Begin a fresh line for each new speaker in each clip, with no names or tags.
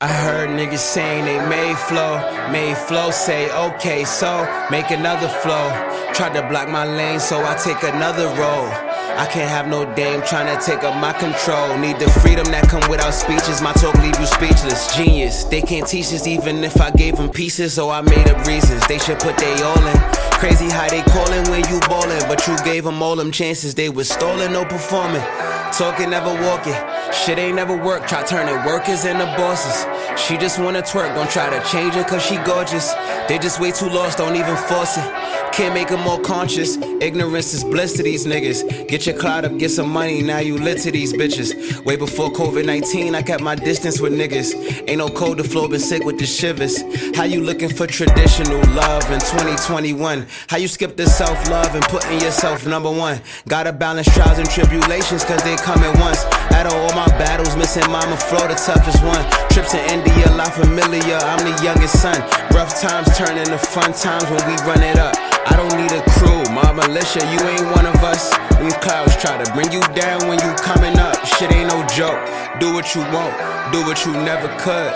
I heard niggas saying they made flow, made flow, say okay, so make another flow. Tried to block my lane, so I take another road. I can't have no dame trying to take up my control. Need the freedom that come without speeches. My talk leave you speechless. Genius. They can't teach us even if I gave them pieces. So I made up reasons. They should put they all in. Crazy how they callin' when you ballin', but you gave them all them chances. They was stolen, no performing. Talking, never walking. Shit ain't never work. Try turning workers into bosses. She just wanna twerk, don't try to change her cause she gorgeous. They just way too lost, don't even force it. Can't make them more conscious. Ignorance is bliss to these niggas. Get your clout up, get some money, now you lit to these bitches. Way before COVID 19, I kept my distance with niggas. Ain't no cold, the floor been sick with the shivers. How you looking for traditional love in 2021? How you skip the self love and putting yourself number one? Gotta balance trials and tribulations, cause they come at once. Of all my battles, missing Momma Flow, the toughest one. Trips to India, La familiar, I'm the youngest son. Rough times turn into fun times when we run it up. I don't need a crew, my militia, you ain't one of us. Them clouds try to bring you down when you coming up. Shit ain't no joke. Do what you want, do what you never could.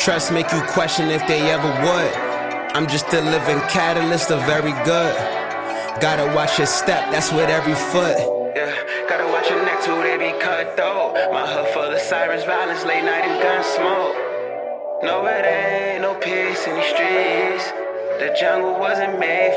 Trust make you question if they ever would. I'm just a living catalyst of very good. Gotta watch your step, that's with every foot. Yeah, gotta watch your neck too, they be cut though. My hood full of sirens, violence, late night and gun smoke. No, it ain't no peace in the streets. The jungle wasn't made